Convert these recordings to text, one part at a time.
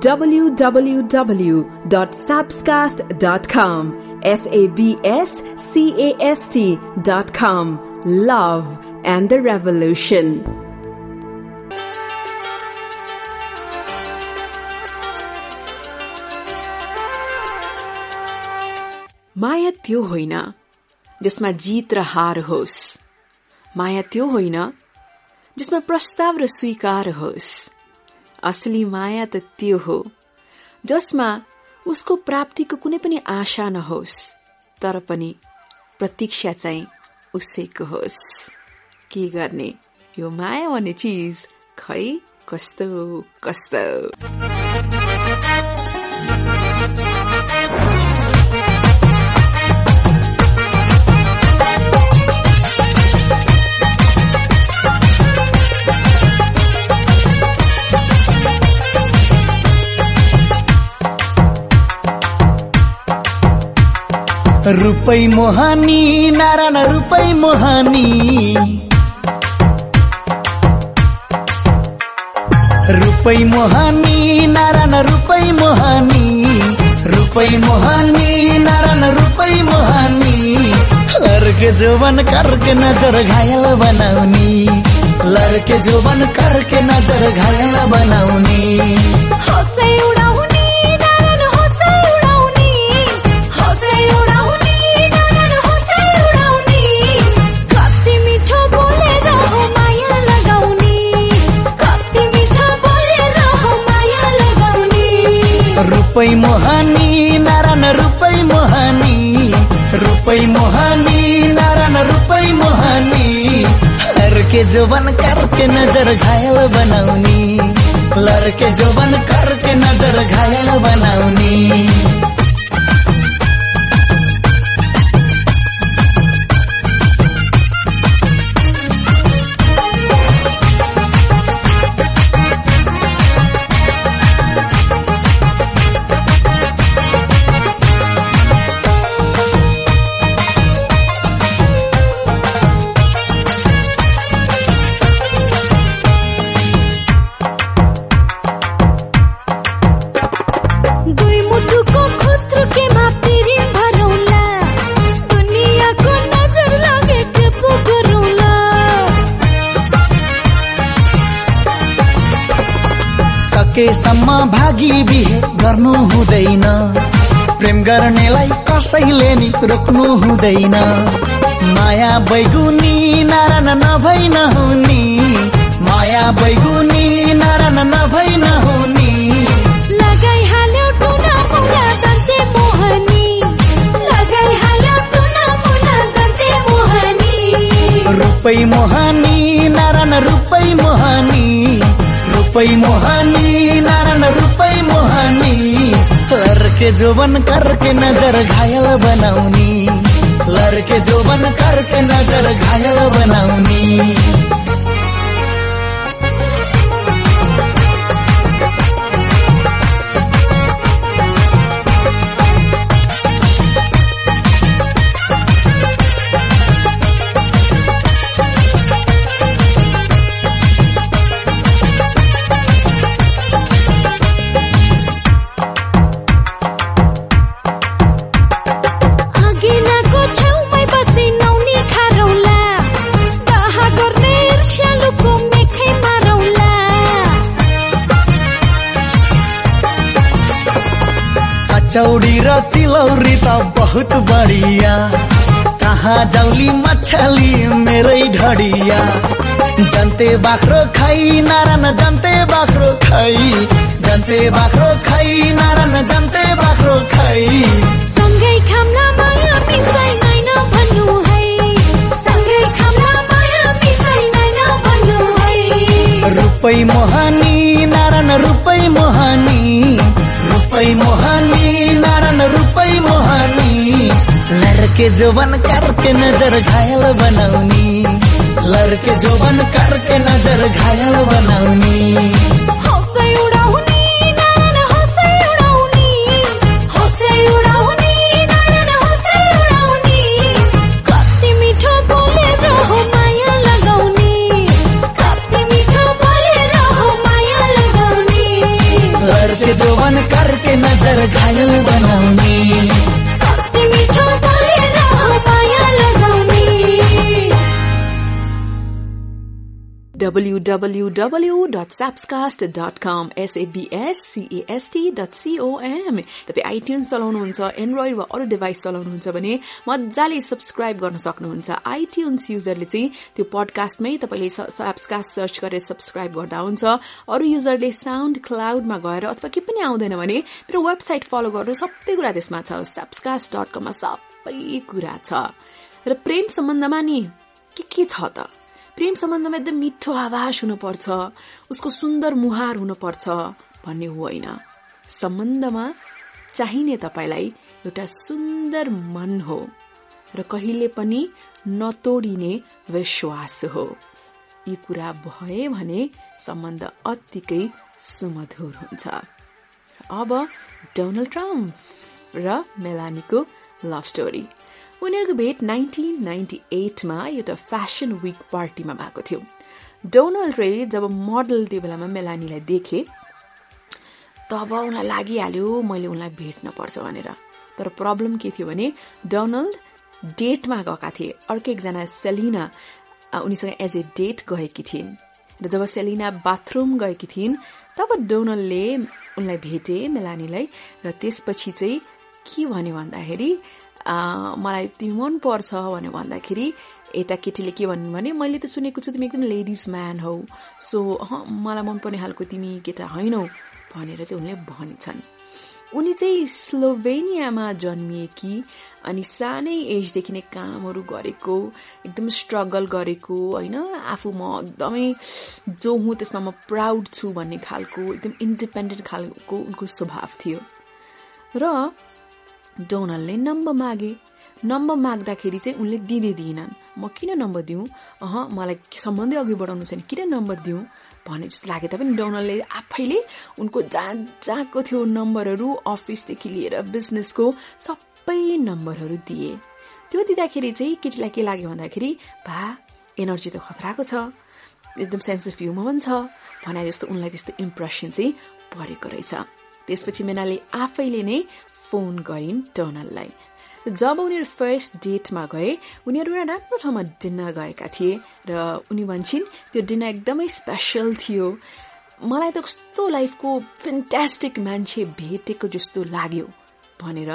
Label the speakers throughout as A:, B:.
A: www.sabscast.com. S A B S C A S T dot com. Love and the Revolution. माया त्यो होइन जसमा जित र हार होस् माया त्यो होइन जसमा प्रस्ताव र स्वीकार होस् असली माया त त्यो हो जसमा उसको प्राप्तिको कुनै पनि आशा नहोस् तर पनि प्रतीक्षा चाहिँ उसैको होस्। के गर्ने? यो माया भन्ने चिज खै कस्तो कस्तो?
B: रुपै मोहानी नारायण रुपै मोहानी। रुपै मोहानी नारायण रुपै मोहानी। रुपै मोहानी नारायण रुपै मोहानी। लर्के जोबन करके नजर घायल बनाउने। लर्के जोबन करके नजर घायल बनाउने। रुपै मोहानी नारायण रुपै मोहानी रुपै मोहानी नारायण रुपै मोहानी। लड़के जोबन करके नजर घायल बनाउने लड़के जोबन करके नजर घायल बनाउने सकेसम्म भागी बिहे गर्नु हुँदैन। प्रेम गर्नेलाई कसैले नि रोक्नु हुँदैन। माया बैगुनी नारायण नभई नहुनी माया बैगुनी नारायण नभई नहुनी
C: लगाइहाल्यो टुना मुना दन्ते मोहनी। लगाइहाल्यो टुना मुना दन्ते मोहनी।
B: रुपै मोहानी नारायण रुपै मोहानी। रुपै मोहानी नारायण रुपै मोहानी। लड़के जोबन करके नजर घायल बनाउने। लड़के जोबन करके नजर घायल बनाउने। कचौडी र तिलौरी त बहुत बढिया। कहाँ जाउली मछली मेरै ढडिया। जन्ते बाख्रो खाइ नारायण जन्ते बाख्रो खाइ जन्ते बाख्रो खाइ नारायण जन्ते बाख्रो खाइ
C: सँगै खाम्ला माया मिसाइँदैन भन्नु है। सँगै खाम्ला माया मिसाइँदैन भन्नु है।
B: रुपै मोहानी नारायण रुपै मोहानी। रुपै मोहानी नारायण रुपै मोहानी। लड़के जोबन करके नजर घायल बनाउने लड़के जोबन करके नजर घायल बनाउने
A: www.sapscast.com sabscast.com तपाईँ आइट्युन चलाउनुहुन्छ एन्ड्रोइड वा अरू डिभाइस चलाउनुहुन्छ भने मजाले सब्सक्राइब गर्न सक्नुहुन्छ। आइट्युन्स युजरले चाहिँ त्यो पडकास्टमै तपाईँले स्याप्सकास्ट सर्च गरेर सब्सक्राइब गर्दा हुन्छ। अरू युजरले साउन्ड क्लाउडमा गएर अथवा के पनि आउँदैन भने मेरो वेबसाइट फलो गर्नु सबै कुरा त्यसमा छ। स्याप्सकास्ट डट कममा सबै कुरा छ। र प्रेम सम्बन्धमा नि के के छ त? प्रेम सम्बन्धमा एकदम मिठो आवाज हुनुपर्छ। उसको सुन्दर मुहार हुनुपर्छ भन्ने होइन। सम्बन्धमा चाहिने तपाईँलाई एउटा सुन्दर मन हो र कहिले पनि नतोडिने विश्वास हो। यी कुरा भए भने सम्बन्ध अत्तिकै सुमधुर हुन्छ। अब डोनाल्ड ट्रम्प र मेलानीको लभ स्टोरी। उनीहरूको भेट नाइन्टिन नाइन्टी एटमा एउटा फेसन विक पार्टीमा भएको थियो। डोनाल्ड रे जब मोडल त्यो बेलामा मेलानीलाई देखे तब उनलाई लागिहाल्यो मैले उनलाई भेट्न पर्छ भनेर। तर प्रब्लम के थियो भने डोनाल्ड डेटमा गएका थिए। अर्को एकजना सेलिना उनीसँग एज ए डेट गएकी थिइन्। र जब सेलिना बाथरुम गएकी थिइन् तब डोनलले उनलाई भेटे मेलानीलाई र त्यसपछि चाहिँ के भन्यो भन्दाखेरि मलाई तिमी मन पर्छ भनेर भन्दाखेरि यता केटीले के भन्नु भने मैले त सुनेको छु तिमी एकदम लेडिज म्यान हौ। सो मलाई मनपर्ने खालको तिमी केटा होइनौ भनेर चाहिँ उनले भनिछन्। उनी चाहिँ स्लोभेनियामा जन्मिएकी अनि सानै एजदेखि नै कामहरू गरेको एकदम स्ट्रगल गरेको होइन? आफू म एकदमै जो हुँ त्यसमा म प्राउड छु भन्ने खालको एकदम इन्डिपेन्डेन्ट खालको उनको स्वभाव थियो। र डोनलले नम्बर मागे। नम्बर माग्दाखेरि चाहिँ उनले दिँदै दिएनन् म किन नम्बर दिउँ? अह मलाई सम्बन्धै अघि बढाउनु छैन। किन नम्बर दिउँ? भने जस्तो लागे तापनि डोनलले आफैले उनको जहाँ जहाँको थियो नम्बरहरू अफिसदेखि लिएर बिजनेसको सबै नम्बरहरू दिए। त्यो दिँदाखेरि चाहिँ केटीलाई के लाग्यो भन्दाखेरि भा एनर्जी त खतराको छ। एकदम सेन्स अफ ह्युमर पनि छ। भने जस्तो उनलाई त्यस्तो इम्प्रेसन चाहिँ परेको रहेछ। त्यसपछि मेनाले आफैले नै फोन गरिन् टर्नललाई जब उनीहरू फर्स्ट डेटमा गए उनीहरू एउटा राम्रो ठाउँमा डिनर गएका थिए र उनी भन्छन् त्यो डिनर एकदमै स्पेसल थियो। मलाई त कस्तो लाइफको फेन्टास्टिक मान्छे भेटेको जस्तो लाग्यो भनेर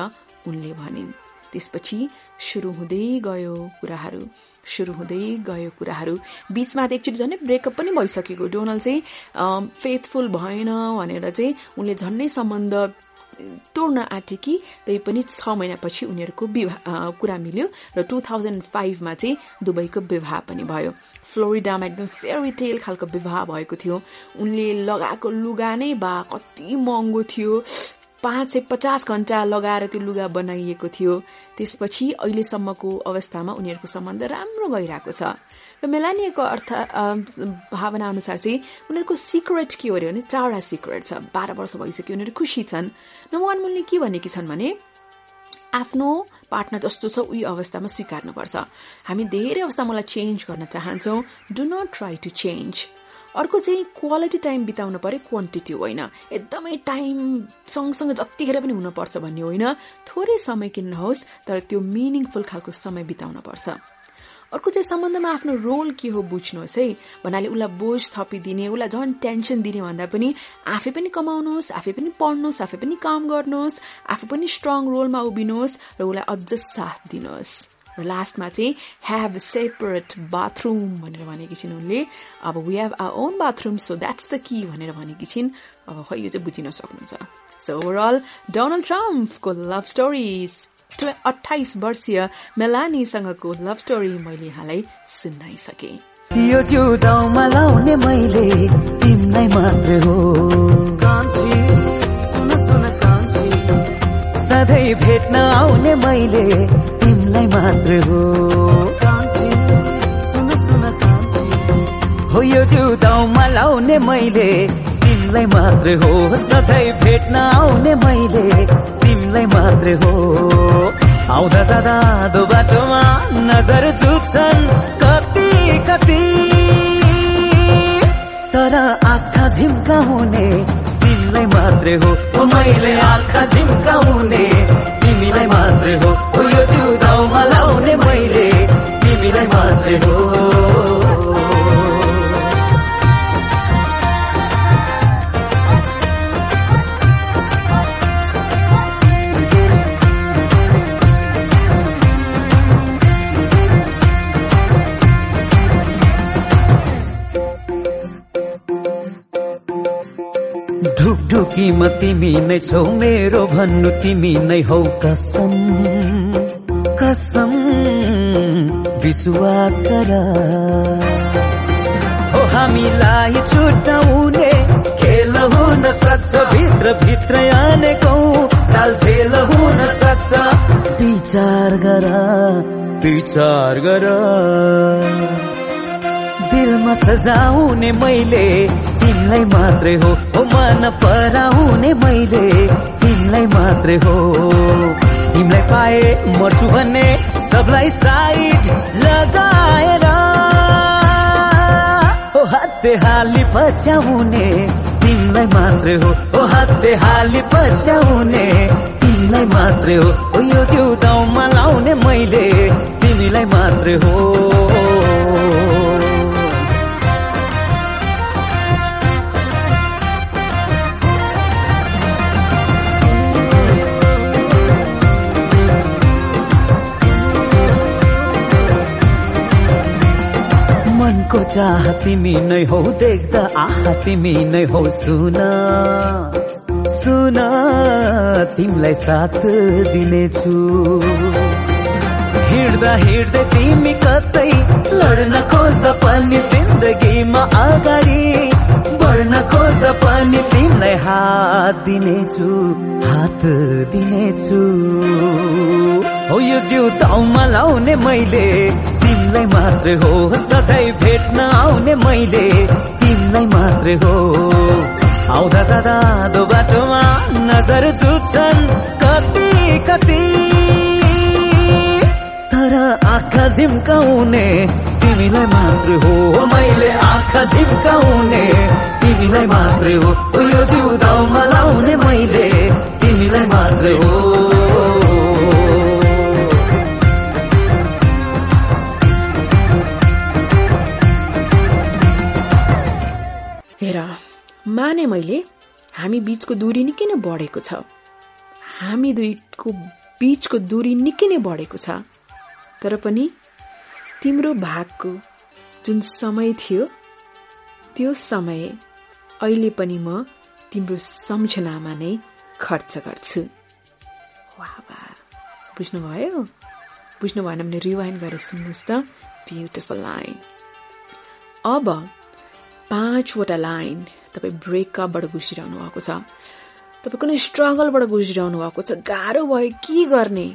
A: उनले भनिन्। त्यसपछि सुरु हुँदै गयो कुराहरू। सुरु हुँदै गयो कुराहरू। बिचमा त एकचोटि झन् ब्रेकअप पनि भइसकेको। डोनल्ड चाहिँ फेथफुल भएन भनेर चाहिँ उनले झन्नै सम्बन्ध तोड्न आँटे कि तै पनि छ महिनापछि उनीहरूको विवाह कुरा मिल्यो र टु थाउजन्ड फाइभमा चाहिँ दुबईको विवाह पनि भयो। फ्लोरिडामा एकदम फेरी टेल खालको विवाह भएको थियो। उनले लगाएको लुगा नै बा कति महँगो थियो। पाँच सय पचास घण्टा लगाएर त्यो लुगा बनाइएको थियो। त्यसपछि अहिलेसम्मको अवस्थामा उनीहरूको सम्बन्ध राम्रो गइरहेको छ। र मेलानिएको अर्थ भावना अनुसार चाहिँ उनीहरूको सिक्रेट के हो अरे भने चारवटा सिक्रेट छ। बाह्र वर्ष भइसक्यो उनीहरू खुसी छन्। नम्बर वान मुलले के भनेकी छन् भने आफ्नो पार्टनर जस्तो छ उही अवस्थामा स्वीकार्नुपर्छ। हामी धेरै अवस्थामा चेन्ज गर्न चाहन्छौँ। Do not try to change अर्को चाहिँ क्वालिटी टाइम बिताउनु पर्यो क्वान्टिटी होइन। एकदमै टाइम सँगसँगै जतिखेर पनि हुनुपर्छ भन्ने होइन। थोरै समय किन्नुहोस् तर त्यो मिनिङफुल खालको समय बिताउन पर्छ। अर्को चाहिँ सम्बन्धमा आफ्नो रोल के हो बुझ्नुहोस् है। भन्नाले उसलाई बोझ थपिदिने उसलाई झन् टेन्सन दिने भन्दा पनि आफै पनि कमाउनुहोस् आफै पनि पढ्नुहोस् आफै पनि काम गर्नुहोस् आफू पनि स्ट्रङ रोलमा उभिनुहोस् र उसलाई अझ साथ दिनुहोस्। र लास्टमा चाहिँ ह्याभ सेपरेट बाथरुम भनेर भनेकी छिन् उनले। अब we have our own bathroom so that's the key भनेर भनेकी छिन्। अब खै यो चाहिँ बुझिन सक्नुहुन्छ। सो ओभरअल डोनाल्ड ट्रम्पको लभ स्टोरिज अठाइस वर्षीय मेलानीसँगको लभ स्टोरी मैले हालै सुनाइसके
B: यो जिउदाउमा लाउने मैले तिमीलाई मात्र हो। सधैँ भेट्न आउने मैले तिमीलाई मात्र हो हो यो जिउदाउमा लाउने मैले तिमीलाई मात्र हो। सधैँ भेट्न आउने मैले तिमीलाई मात्र हो। आउँदा जाँदा बाटोमा नजर झुक्छन् कति कति। तर आँखा झिम्काउने तिमीलाई मात्र हो। मैले आँखा झिम्काउने तिमीलाई मात्र हो। यो पाउने मैले तिमीलाई मात्रै हो।
D: म तिमी नै छौ मेरो भन्नु तिमी नै हौ कसम। कसम विश्वास गर हो हामीलाई छुट्याउने खेल हुन सक्छ भित्र भित्र आनेकौ चाल खेल हुन सक्छ। विचार गर विचार गर। दिलमा सजाउने मैले तिमीलाई मात्रै हो। मन पराउने मैले तिमीलाई मात्रै हो। तिमीलाई पाए मर्छु भन्ने सबलाई साइड लगाएर। हो हाते हाली पछ्याउने तिमीलाई मात्रै हो। हो हाते हाली पछ्याउने तिमीलाई मात्रै हो। हो यो जिउदाउमा लाउने मैले तिमीलाई मात्रै हो। चाह तिमी नै हौ देख्दा आह तिमी नै हौ सुन। सुन तिमीलाई साथ दिनेछु। हिँड्दा हिँड्दै तिमी कतै लड्न खोज्दा पनि जिन्दगीमा अगाडि बढ्न खोज्दा पनि तिमीलाई हात दिनेछु हात दिनेछु। हो यो जिउ ताउमा लाउने मैले तिमीलाई मात्रै हो सधैँ भेट्न आउने मैले तिमीलाई मात्रै हो। आउँदा जाँदा दो बाटोमा नजर झुक्छन् कति कति। तर आँखा झिम्काउने तिमीलाई मात्रै हो मैले आँखा झिम्काउने। तिमीलाई मात्रै हो यो जिउ दाउमा लाउने मैले। तिमीलाई मात्रै हो।
A: हेर माने मैले हामी बीचको दूरी निकै नै बढेको छ। हामी दुईको बीचको दूरी निकै नै बढेको छ। तर पनि तिम्रो भागको जुन समय थियो त्यो समय अहिले पनि म तिम्रो सम्झनामा नै खर्च गर्छु। वाह वाह बुझ्नुभयो? बुझ्नु भएन भने रिवाइन्ड गरेर सुन्नुहोस् त। ब्युटिफुल लाइन अब पाँचवटा लाइन तपाईँ ब्रेकअपबाट गुज्रिरहनु भएको छ। तपाईँ कुनै स्ट्रगलबाट गुज्रिरहनु भएको छ। गाह्रो भयो के गर्ने?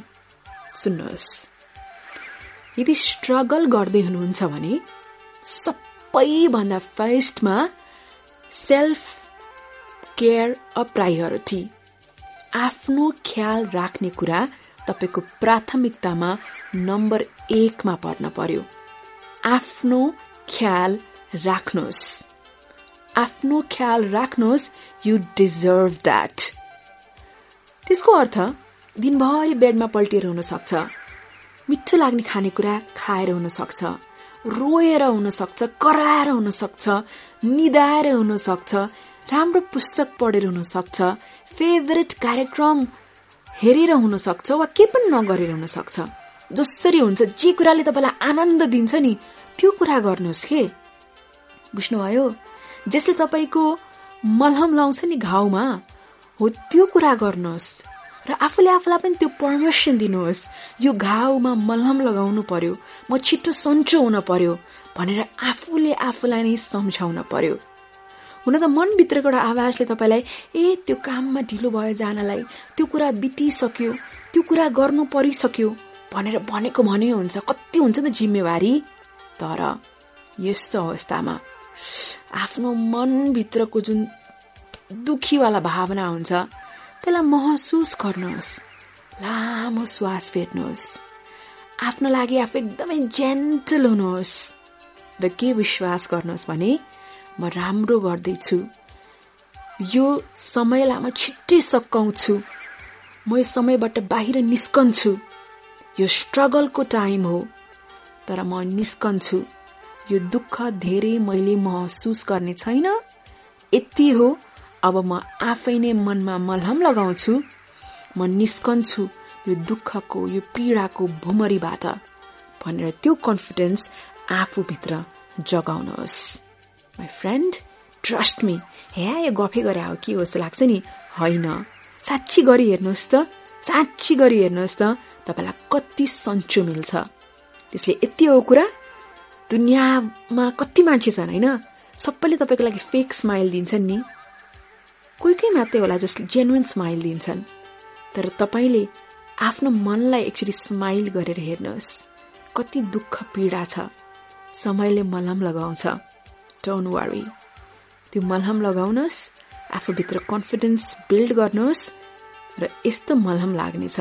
A: सुन्नुहोस्। यदि स्ट्रगल गर्दै हुनुहुन्छ भने सबैभन्दा फर्स्टमा सेल्फ केयर अ प्रायोरिटी आफ्नो ख्याल राख्ने कुरा तपाईँको प्राथमिकतामा नम्बर एकमा पर्न पर्यो। आफ्नो ख्याल राख्नुहोस्। आफ्नो ख्याल राख्नुहोस् यु डिजर्भ द्याट त्यसको अर्थ दिनभरि बेडमा पल्टिएर हुन सक्छ मिठो लाग्ने खानेकुरा खाएर हुन सक्छ रोएर हुन सक्छ कराएर हुन सक्छ निदाएर हुन सक्छ राम्रो पुस्तक पढेर हुन सक्छ फेभरेट कार्यक्रम हेरेर हुन सक्छ वा के पनि नगरेर हुन सक्छ जसरी हुन्छ जे कुराले तपाईँलाई आनन्द दिन्छ नि त्यो कुरा गर्नुहोस् के? बुझ्नुभयो? जसले तपाईँको मलहम लाउँछ नि घाउमा हो त्यो कुरा गर्नुहोस्। र आफूले आफूलाई पनि त्यो पर्मिसन दिनुहोस्। यो घाउमा मलहम लगाउनु पर्यो म छिट्टो सन्चो हुन पर्यो भनेर आफूले आफूलाई नै सम्झाउन पर्यो। हुन त मनभित्रको एउटा आवाजले तपाईँलाई ए त्यो काममा ढिलो भयो जानलाई त्यो कुरा बितिसक्यो त्यो कुरा गर्नु परिसक्यो भनेर भनेको भने हुन्छ कति हुन्छ नि जिम्मेवारी। तर यस्तो अवस्थामा आफ्नो मनभित्रको जुन दुखीवाला भावना हुन्छ त्यसलाई महसुस गर्नुहोस्। लामो श्वास फेर्नुहोस्। आफ्नो लागि आफू एकदमै जेन्टल हुनुहोस्। र के विश्वास गर्नुहोस् भने म राम्रो गर्दैछु। यो समयलाई म छिट्टै सकाउँछु। म यो समयबाट बाहिर निस्कन्छु। यो स्ट्रगलको टाइम हो। तर म निस्कन्छु। यो दुःख धेरै मैले महसुस गर्ने छैन। यति हो। अब म आफै नै मनमा मलहम लगाउँछु। म निस्कन्छु यो दुःखको यो पीडाको भुमरीबाट भनेर त्यो कन्फिडेन्स आफूभित्र जगाउनुहोस्। माई फ्रेन्ड ट्रस्ट मी हे यो गफे गरे हो के जस्तो लाग्छ नि। होइन। साँच्ची गरी हेर्नुहोस् त। साँच्ची गरी हेर्नुहोस् त। तपाईँलाई कति सन्चो मिल्छ। त्यसले यति हो कुरा। दुनियाँमा कति मान्छे छन् होइन? सबैले तपाईँको लागि फेक स्माइल दिन्छन् नि। कोही कोही मात्रै होला जसले जेन्युन स्माइल दिन्छन् तर तपाईँले आफ्नो मनलाई एकचोटि स्माइल गरेर हेर्नुहोस्। कति दुःख पीडा छ। समयले मलम लगाउँछ। डोन्ट वरी त्यो मलहम लगाउनुहोस् आफूभित्र कन्फिडेन्स बिल्ड गर्नुहोस् र यस्तो मलहम लाग्नेछ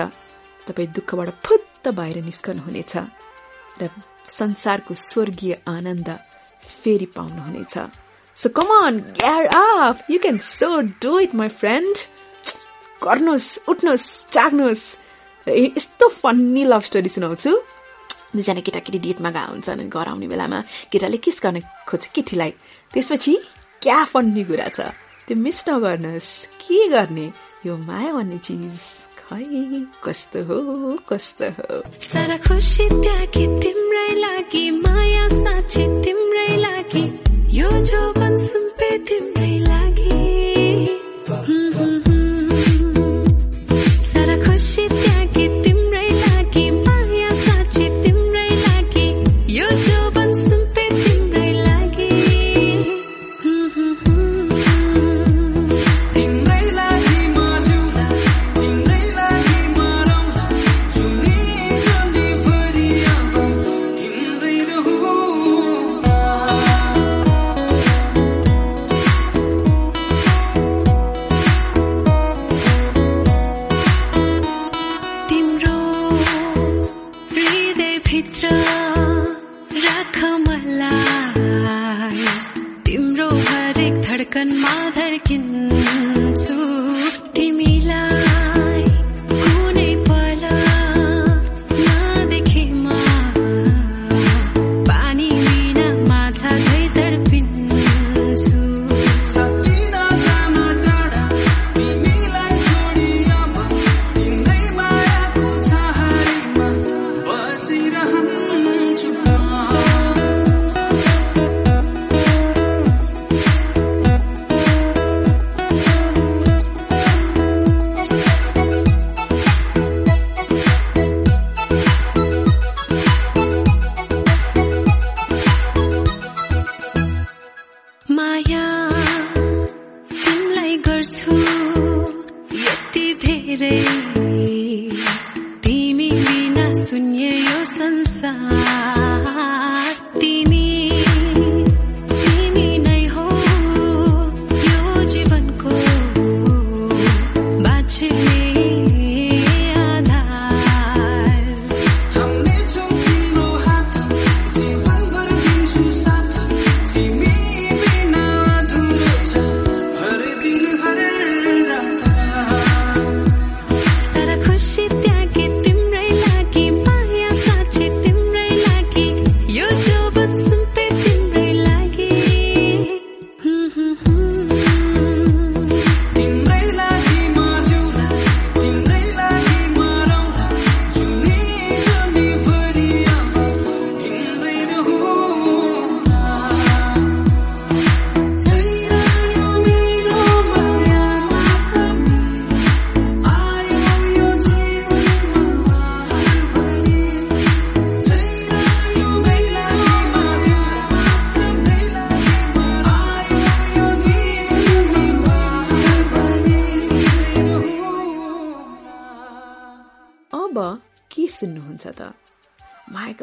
A: तपाईँ दुःखबाट फुत्त बाहिर निस्कनुहुनेछ र संसारको स्वर्गीय आनन्द फेरि पाउनुहुनेछ। So common gear up you can so do it my friend गर्नुहोस् उठ्नुहोस् जाग्नुहोस् यस्तो फन्नी लभ स्टोरी सुनाउँछु। दुईजना केटाकेटी डेटमा गएको हुन्छन् अनि घर आउने बेलामा केटाले किस गर्न खोज्छ केटीलाई। त्यसपछि क्या फन्नी कुरा छ? त्यो मिस नगर्नुहोस्। के गर्ने? यो माया भन्ने चिज। खै कस्तो हो कस्तो हो।
C: सारा खुसी त्यागे तिम्रै लागि माया साँच्ची तिम्रै लागि। यो जोबन सुम्पे तिम्रै लागि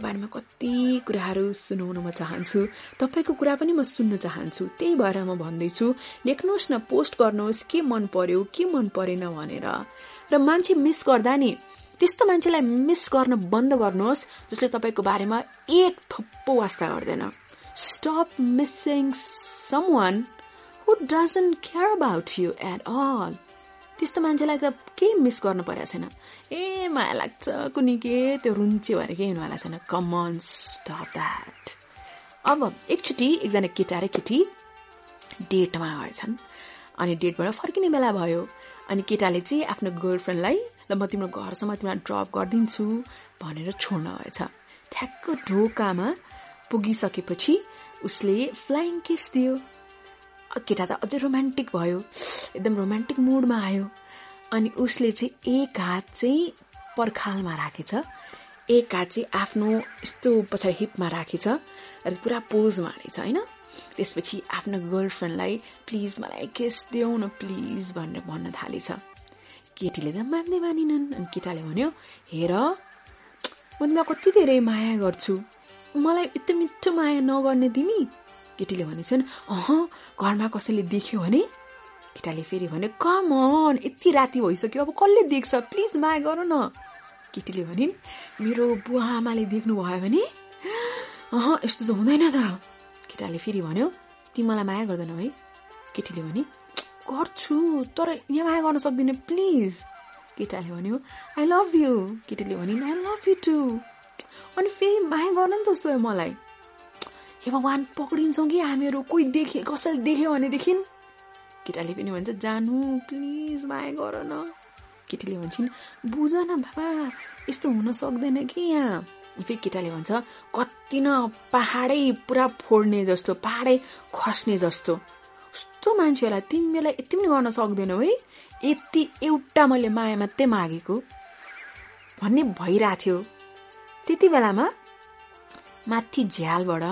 A: बारेमा कति कुराहरू सुनाउन म चाहन्छु। तपाईँको कुरा पनि म सुन्न चाहन्छु। त्यही भएर म भन्दैछु लेख्नुहोस् न पोस्ट गर्नुहोस् के मन पर्यो के मन परेन भनेर। र मान्छे मिस गर्दा नि त्यस्तो मान्छेलाई मिस गर्न बन्द गर्नुहोस् जसले तपाईँको बारेमा एक थप्पो वास्ता गर्दैन। Stop missing someone who doesn't care about you at all त्यस्तो मान्छेलाई त केही मिस गर्नु परेको छैन। ए माया लाग्छ कुनै के त्यो रुन्चे भएर केही हुनुवाला छैन। कमन स्टप द्याट अब एकचोटि एकजना केटा र केटी डेटमा गएछन् अनि डेटबाट फर्किने बेला भयो। अनि केटाले चाहिँ आफ्नो गर्लफ्रेन्डलाई ल म तिम्रो घरसम्म तिमीलाई ड्रप गरिदिन्छु भनेर छोड्न गएछ। ठ्याक्क ढोकामा पुगिसकेपछि उसले फ्लाइङ किस दियो। केटा त अझै रोमान्टिक भयो। एकदम रोमान्टिक मुडमा आयो। अनि उसले चाहिँ एक हात चाहिँ पर्खालमा राखेछ। एक हात चाहिँ आफ्नो यस्तो पछाडि हिपमा राखेछ र पुरा पोज मारेछ होइन? त्यसपछि आफ्नो गर्लफ्रेन्डलाई प्लिज मलाई केस देऊ न प्लिज भनेर भन्न थालेछ। केटीले त मान्दै मानिनन् अनि केटाले भन्यो हेर म तिमीलाई कति धेरै माया गर्छु। मलाई यति मिठो माया नगर्ने तिमी? केटीले भनेछन् अह घरमा कसैले देख्यो भने? केटाले फेरि भन्यो कम यति राति भइसक्यो अब कसले देख्छ? प्लिज माया गर न। केटीले भनिन् मेरो बुवा आमाले देख्नुभयो भने? अह यस्तो त हुँदैन त। केटाले फेरि भन्यो तिमी मलाई माया गर्दैनौ है। केटीले भने गर्छु तर यहाँ माया गर्न सक्दिनँ प्लिज केटाले भन्यो आई लभ यु केटीले भनिन् आई लभ यु टु अनि फेरि माया गर्न नि त उसो मलाई। हे भगवान् पक्रिन्छौँ कि हामीहरू? कोही देखे कसैले देख्यो भनेदेखि केटाले पनि भन्छ जानु प्लिज माया गर न। केटीले भन्छन् बुझ न बाबा यस्तो हुन सक्दैन कि यहाँ? फेरि केटाले भन्छ कति न पहाडै पुरा फोड्ने जस्तो पहाडै खस्ने जस्तो। कस्तो मान्छेहरूलाई तिमीलाई यति पनि गर्न सक्दैनौ है। यति एउटा मैले माया मात्रै मागेको। भन्ने भइरहेको थियो त्यति बेलामा माथि झ्यालबाट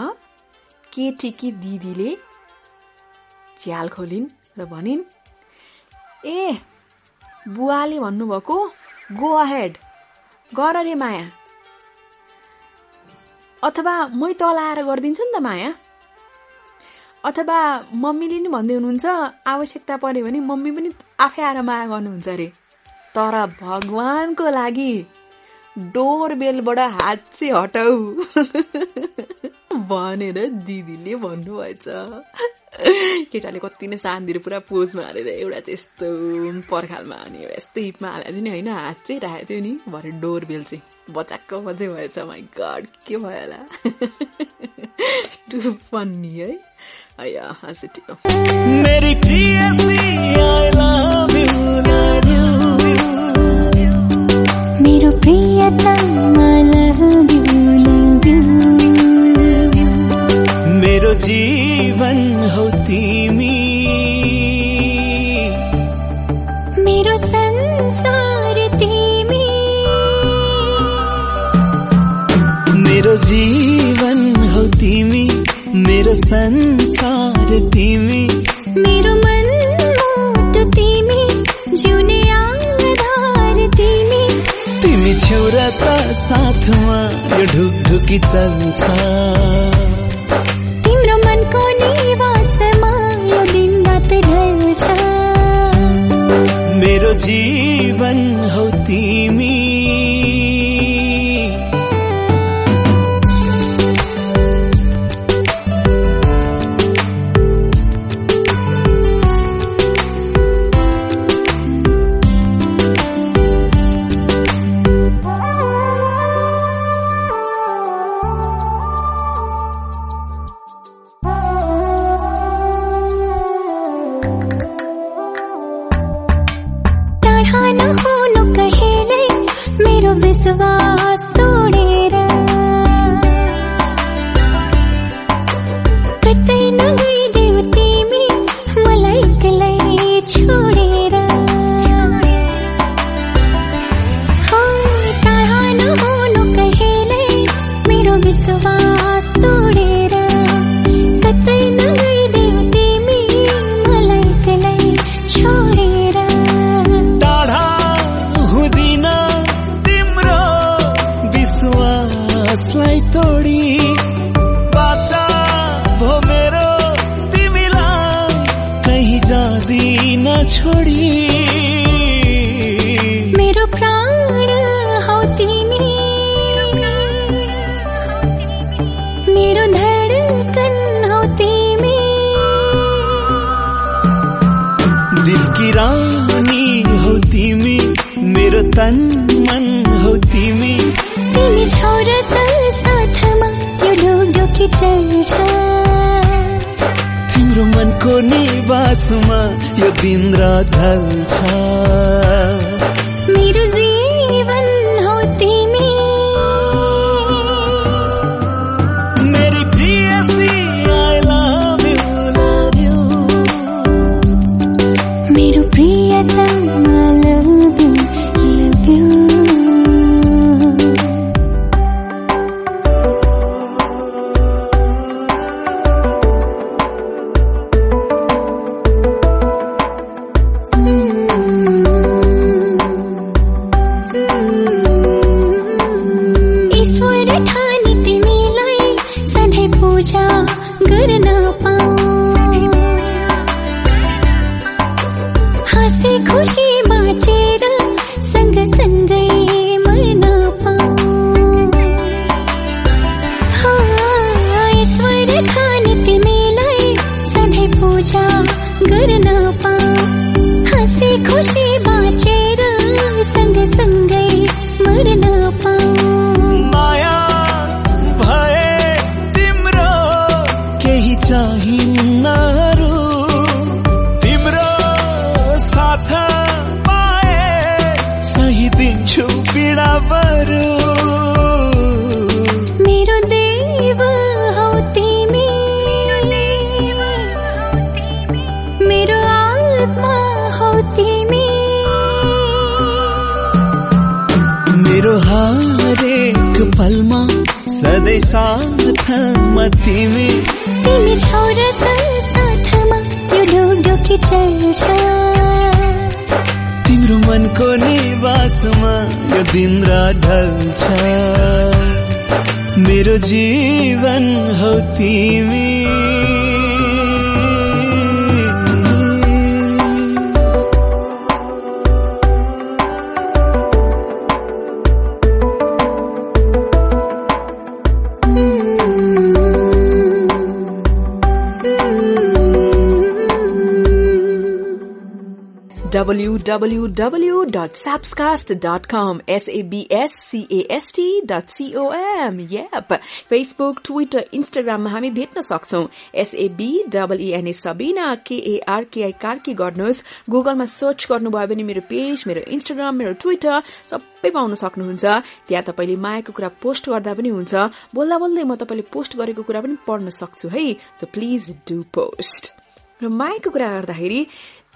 A: केटीकी दिदीले झ्याल खोलिन्। र भनिन् ए बुवाले भन्नुभएको गो अहेड गर रे माया। अथवा मै तल आएर गरिदिन्छु नि त माया। अथवा मम्मीले नि भन्दै हुनुहुन्छ आवश्यकता पर्यो भने मम्मी पनि आफै आएर माया गर्नुहुन्छ अरे तर भगवानको लागि डोर बेलबाट हात चाहिँ हटाऊ। भनेर दिदीले भन्नुभएछ। केटाले कति नै शान्तिले पुरा पोज मारेर एउटा चाहिँ यस्तो पर्खालमा अनि एउटा यस्तो हिपमा हालेको थियो नि होइन हात चाहिँ राखेको थियो नि भरे डोर बेल चाहिँ। बचाक्क बजै भएछ माइ गड के भयो होला? टु फन्नी है। अया हाँसो ठिक
B: लभ यु
C: मेरो
B: जीवन हौ तिमी।
C: मेरो संसार तिमी।
B: मेरो जीवन हौ तिमी मेरो संसार तिमी।
C: मेरो मन तिमी जिउने तिमी
B: छेउरा त साथमा यो ढुकढुकी चल्छ।
C: तिम्रो मनको निवासमा यो दिन रात ढल्छ।
B: मेरो जीवन निवासमा यो दिन
C: र
B: ढल्छ। मेरो जीवन हौ तिमी।
A: www.sapscast.com S-A-B-S-C-A-S-T.com Yep. Facebook, Twitter, Instagramमा हामी भेट्न सक्छौं. एसएबीडब्लुएनए सबिना केएआरकेआई कार्की गर्नुहोस्. गुगलमा सर्च गर्नुभयो भने मेरो पेज मेरो इन्स्टाग्राम मेरो ट्विटर सबै पाउन सक्नुहुन्छ. त्यहाँ तपाईँले मायाको कुरा पोस्ट गर्दा पनि हुन्छ. बोल्दा बोल्दै म तपाईँले पोस्ट गरेको कुरा पनि पढ्न सक्छु है. सो प्लिज डु पोस्ट र मायाको कुरा गर्दाखेरि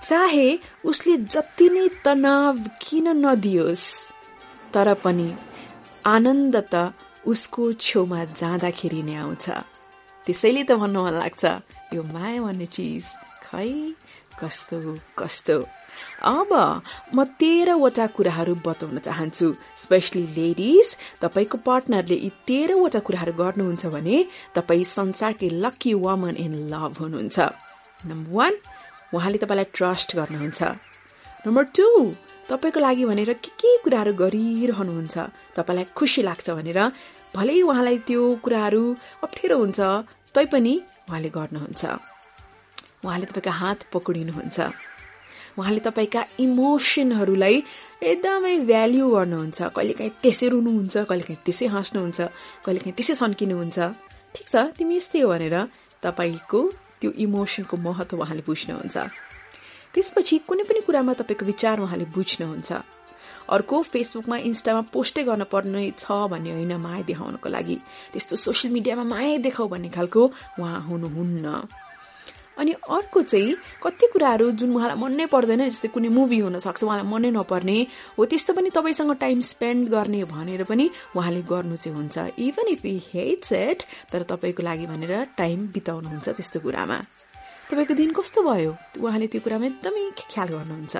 A: चाहे उसले जति नै तनाव किन नदियोस् तर पनि आनन्द त उसको छेउमा जाँदाखेरि नै आउँछ। त्यसैले त भन्न मन लाग्छ यो माया भन्ने चिज खै कस्तो कस्तो। अब म तेह्रवटा कुराहरू बताउन चाहन्छु। स्पेसली लेडिज तपाईँको पार्टनरले यी तेह्रवटा कुराहरू गर्नुहुन्छ भने तपाईँ संसारकै लकी वमन इन लभ हुनुहुन्छ। नम्बर वान उहाँले तपाईँलाई ट्रस्ट गर्नुहुन्छ। नम्बर टू तपाईँको लागि भनेर के के कुराहरू गरिरहनुहुन्छ तपाईँलाई खुसी लाग्छ भनेर भलै उहाँलाई त्यो कुराहरू अप्ठ्यारो हुन्छ तैपनि उहाँले गर्नुहुन्छ। उहाँले तपाईँको हात पक्रिनुहुन्छ। उहाँले तपाईँका इमोसनहरूलाई एकदमै भ्याल्यु गर्नुहुन्छ। कहिलेकाहीँ त्यसै रुनुहुन्छ कहिलेकाहीँ त्यसै हाँस्नुहुन्छ कहिलेकाहीँ त्यसै सन्किनुहुन्छ। ठिक छ तिमी यस्तै हो भनेर तपाईँको त्यो इमोसनको महत्व उहाँले बुझ्नुहुन्छ। त्यसपछि कुनै पनि कुरामा तपाईँको विचार उहाँले बुझ्नुहुन्छ। अर्को फेसबुकमा इन्स्टामा पोस्टै गर्न पर्ने छ भन्ने होइन माया देखाउनको लागि। त्यस्तो सोसियल मिडियामा माया देखाउ भन्ने खालको उहाँ हुनुहुन्न। अनि अर्को चाहिँ कति कुराहरू जुन उहाँलाई मनै पर्दैन जस्तै कुनै मुभी हुन सक्छ उहाँलाई मनै नपर्ने हो त्यस्तो पनि तपाईँसँग टाइम स्पेन्ड गर्ने भनेर पनि उहाँले गर्नु चाहिँ हुन्छ। Even if he hates it तर तपाईँको लागि भनेर टाइम बिताउनुहुन्छ त्यस्तो कुरामा। तपाईँको दिन कस्तो भयो? उहाँले त्यो कुरामा एकदमै ख्याल गर्नुहुन्छ।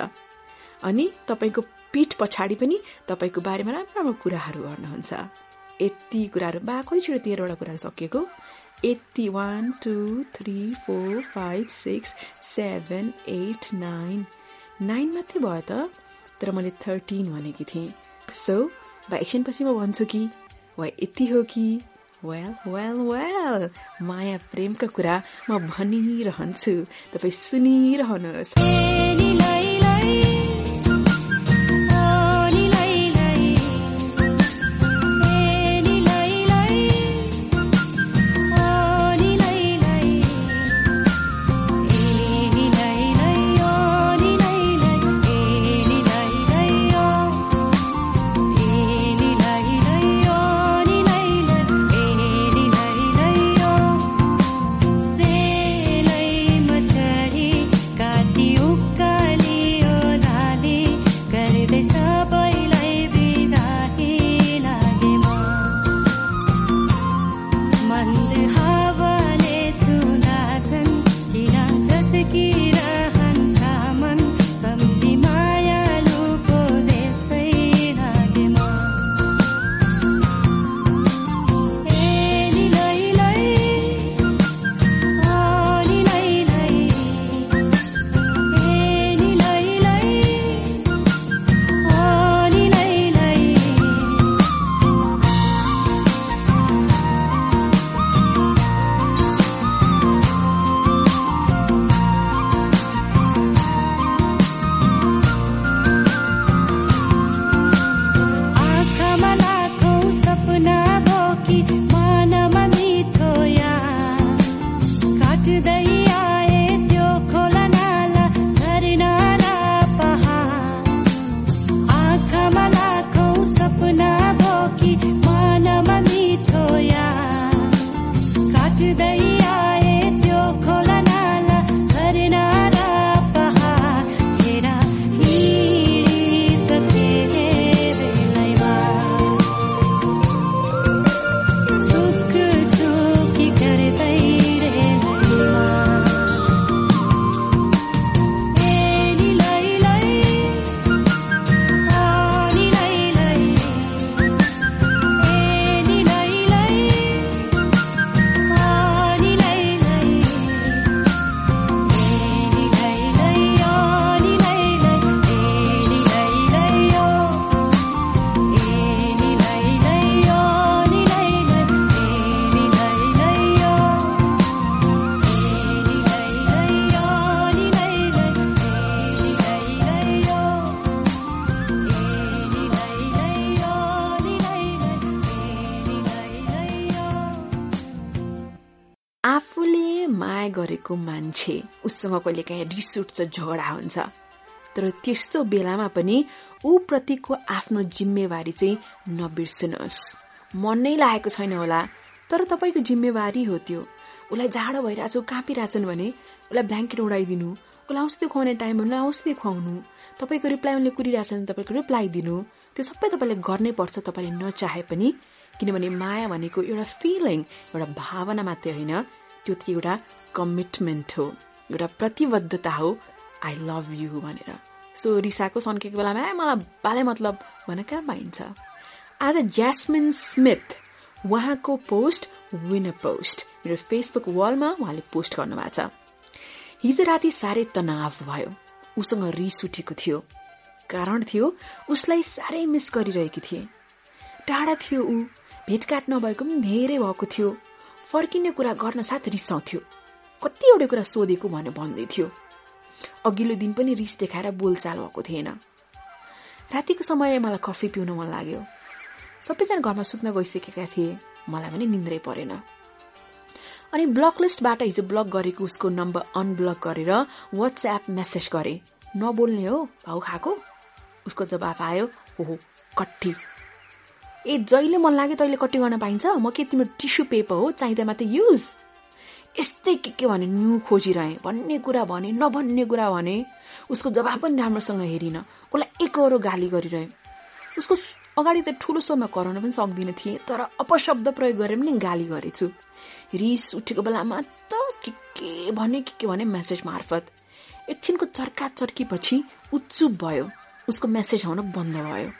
A: अनि तपाईँको पीठ पछाडि पनि तपाईँको बारेमा राम्रो राम्रो कुराहरू गर्नुहुन्छ। यति कुराहरू बा। कतिचोटि तेह्रवटा कुराहरू सकिएको। यति one two three four five six seven eight nine nine मात्रै भयो त? तर मैले थर्टिन भनेकी थिएँ। सो बा एकछिनपछि म भन्छु कि वा यति हो कि? वेल वेल वेल माया प्रेमका कुरा म भनिरहन्छु। तपाईँ सुनिरहनुहोस्। मान्छे उसँग कहिले काहीँ रिस उठ्छ झगडा हुन्छ। तर त्यस्तो बेलामा पनि ऊ प्रतिको आफ्नो जिम्मेवारी चाहिँ नबिर्सनुहोस्। मन नै लागेको छैन होला तर तपाईँको जिम्मेवारी हो त्यो। उसलाई जाडो भइरहेछ काँपिरहेछन् भने उसलाई ब्ल्याङ्केट उडाइदिनु उसलाई औषधि खुवाउने टाइम भने औषधि खुवाउनु। तपाईँको रिप्लाई उनले कुरिरहेछ भने तपाईँको रिप्लाई दिनु। त्यो सबै तपाईँले गर्नै पर्छ तपाईँले नचाहे पनि। किनभने माया भनेको एउटा फिलिङ एउटा भावना मात्रै होइन। त्यो चाहिँ एउटा कमिटमेन्ट हो एउटा प्रतिबद्धता हो आई लभ यु भनेर। सो रिसाको सन्केको बेलामा ए मलाई बाले मतलब भनेर कहाँ पाइन्छ? आज ज्यास्मिन स्मिथ उहाँको पोस्ट विनर पोस्ट मेरो फेसबुक वालमा उहाँले पोस्ट गर्नुभएको छ। हिजो राति साह्रै तनाव भयो। उसँग रिस उठेको थियो। कारण थियो उसलाई साह्रै मिस गरिरहेकी थिए। टाढा थियो ऊ। भेटघाट नभएको पनि धेरै भएको थियो। फर्किने कुरा गर्न साथ रिसाउँथ्यो। कतिवटा कुरा सोधेको भनेर भन्दै थियो। अघिल्लो दिन पनि रिस देखाएर बोलचाल भएको थिएन। रातिको समय मलाई कफी पिउन मन लाग्यो। सबैजना घरमा सुत्न गइसकेका थिए। मलाई पनि निन्द्रै परेन। अनि ब्लक लिस्टबाट हिजो ब्लक गरेको उसको नम्बर अनब्लक गरेर वाट्सएप मेसेज गरे। नबोल्ने हो भाउ खाएको? उसको जवाफ आयो ओहो कट्टी। ए जहिले मन लाग्यो तैँले कट्टी गर्न पाइन्छ? म के तिम्रो टिस्यु पेपर हो? चाहिँदा मात्रै युज। यस्तै के के भने न्यु खोजिरहे भन्ने कुरा भने नभन्ने कुरा भने उसको जवाब पनि राम्रोसँग हेरिन। उसलाई एकरो गाली गरिरहे। उसको अगाडि त ठुलो स्वरमा कराउन पनि सक्दिनँ थिएँ तर अपशब्द प्रयोग गरेर पनि गाली गरेछु। रिस उठेको बेलामा त के के भने के के भने मेसेज मार्फत। एकछिनको चर्का चर्कीपछि ऊ चुप भयो। उसको मेसेज आउन बन्द भयो।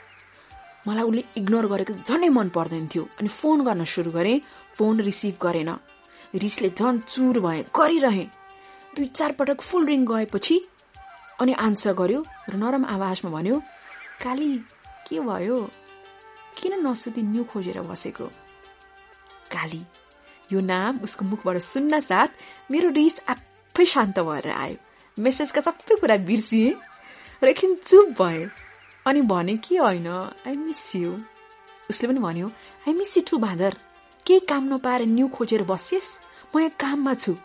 A: मलाई उसले इग्नोर गरेको झनै मन पर्दैन थियो अनि फोन गर्न सुरु गरेँ। फोन रिसिभ गरेन। रिसले झन् चुर भए गरिरहे दुई चार पटक फुल रिङ गएपछि अनि आन्सर गर्यो र नरम आवाजमा भन्यो काली के भयो? किन नसुती न्यु खोजेर बसेको? काली यो नाम उसको मुखबाट सुन्न साथ मेरो रिस आफै शान्त भएर आयो। मेसेजका सबै कुरा बिर्सिएँ र एकछिन चुप भए। अनि भने के होइन? आई मिस यु उसले पनि भन्यो आई मिस यु टु भादर। केही काम नपाएर न्यु खोजेर बसिस म यहाँ काममा छु।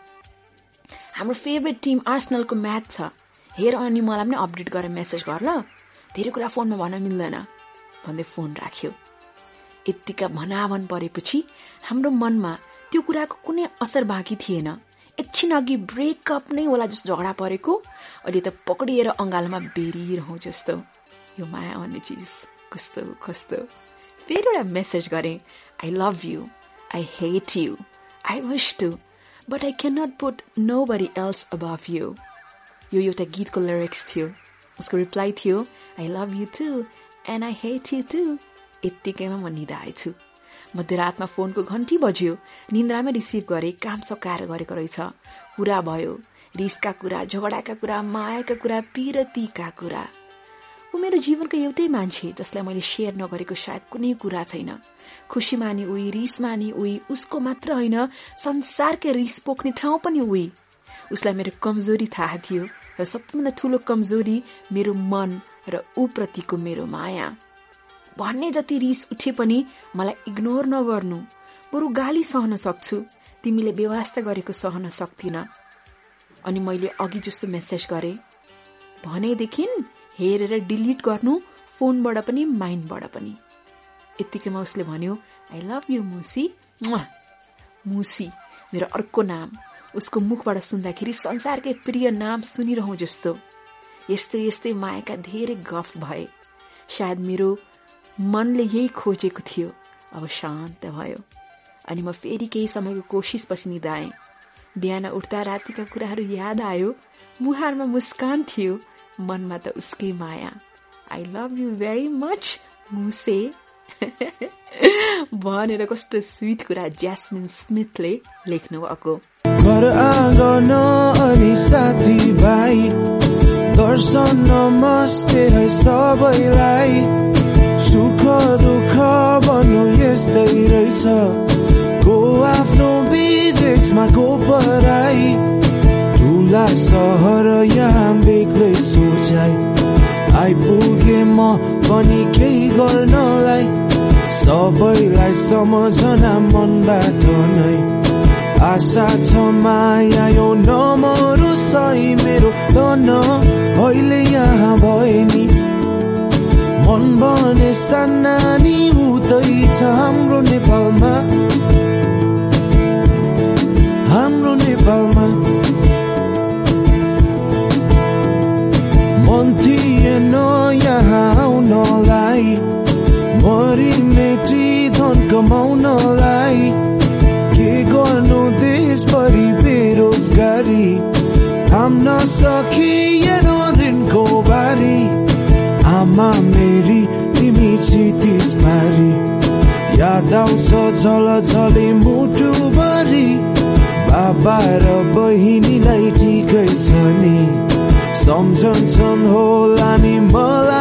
A: हाम्रो फेभरेट टिम आर्सनलको म्याच छ। हेर अनि मलाई पनि अपडेट गरेर मेसेज गर ल। धेरै कुरा फोनमा भन्न मिल्दैन। भन्दै फोन राख्यो। यत्तिका भनाभन परेपछि हाम्रो मनमा त्यो कुराको कुनै असर बाँकी थिएन। एकछिन अघि ब्रेकअप नै होला जस्तो झगडा परेको। अहिले त पक्रिएर अँगालोमा बेरिरहँ जस्तो। यो माया भन्ने चिज कस्तो कस्तो फेरि एउटा मेसेज गरेँ। I love you hate you I wish to but I can not put nobody else above you एउटा गीतको लिरिक्स थियो उसको रिप्लाई थियो I love you too and I hate you too यत्तिकैमा म निधाएछु मध्यरातमा फोनको घन्टी बज्यो। निन्द्रामै रिसिभ गरे काम सकाएर गरेको रहेछ। कुरा भयो। रिसका कुरा झगडाका कुरा मायाका कुरा पिरतीका कुरा। ऊ मेरो जीवनको एउटै मान्छे जसलाई मैले सेयर नगरेको सायद कुनै कुरा छैन। खुसी माने उही रिस माने उही उसको मात्र होइन संसारकै रिस पोख्ने ठाउँ पनि उही उसलाई मेरो कमजोरी थाहा थियो र सबभन्दा ठुलो कमजोरी मेरो मन र ऊप्रतिको मेरो माया। भन्ने जति रिस उठे पनि मलाई इग्नोर नगर्नु बरु गाली सहन सक्छु। तिमीले व्यवस्था गरेको सहन सक्दिन अनि मैले अघि जस्तो मेसेज गरे भनेदेखि हेरेर डिलिट गर्नु फोनबाट पनि माइन्डबाट पनि। यत्तिकैमा उसले भन्यो I love you Musi. Musi मेरो अर्को नाम। उसको मुखबाट सुन्दाखेरि संसारकै प्रिय नाम सुनिरहँ जस्तो। यस्तै यस्तै मायाका धेरै गफ भए। सायद मेरो मनले यही खोजेको थियो। अब शान्त भयो। अनि म फेरि केही समयको कोसिसपछि निधाएँ। बिहान उठ्दा रातिका कुराहरू याद आयो। मुहारमा मुस्कान थियो। मनमा त उसकै माया। I love you very much Muse. भनेर कस्तो स्विट कुरा ज्यास्मिन स्मिथले लेख्नु भएको।
E: घर आँगन अनि साथी भाइ दर्शन नमस्ते है सबैलाई। सुख दुःख भन्नु यस्तै रहेछ। को आफ्नो विदेशमा को पराई। ठुला सम्झना मनबाट नै। आशा छ माया यो नमरु सही मेरो तन अहिले यहाँ भए नि। मन बने सानानी उतै छ कमाउनलाई के गर्नु देशभरि बेरोजगारी? थाम्न सकिएन ऋणको बारी। आमा मेरी तिमी क्षितिज पारी याद आउँछ झल झले मुटुभरि बाबा र बहिनीलाई ठिकै छ नि। सम्झन्छन् होला नि मलाई।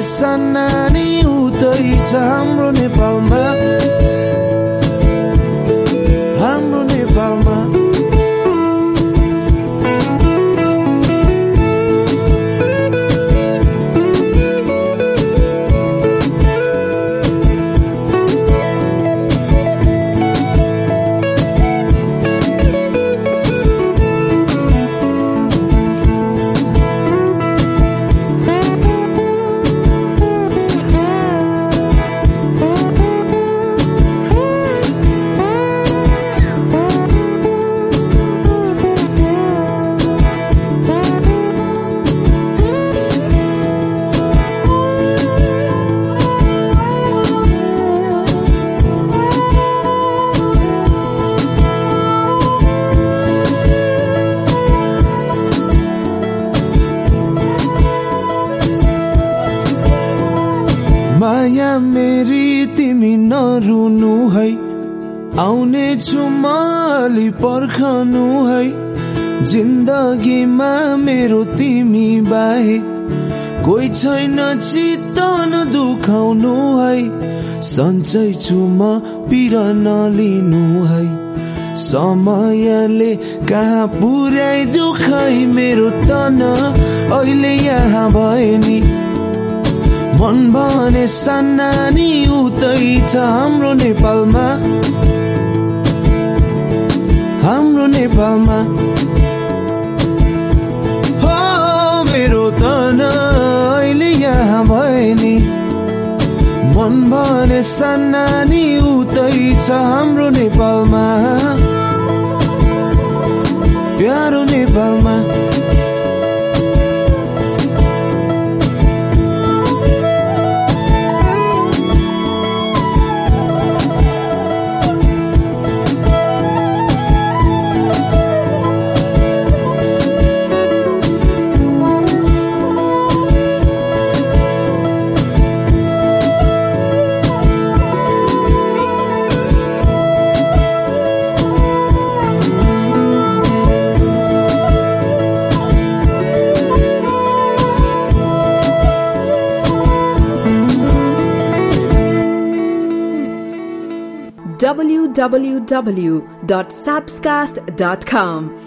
E: सानानी उतै छ हाम्रो नेपालमा। समयले कहाँ पुर्याइ दुखै मेरो तन? अहिले यहाँ भए नि। मन भने सानानी उतै छ हाम्रो नेपालमा। हाम्रो नेपालमा। हो मेरो तन अहिले यहाँ भए नि। मन भने सानानी उतै छ हाम्रो नेपालमा। प्यारो नेपालमा।
A: www.sapscast.com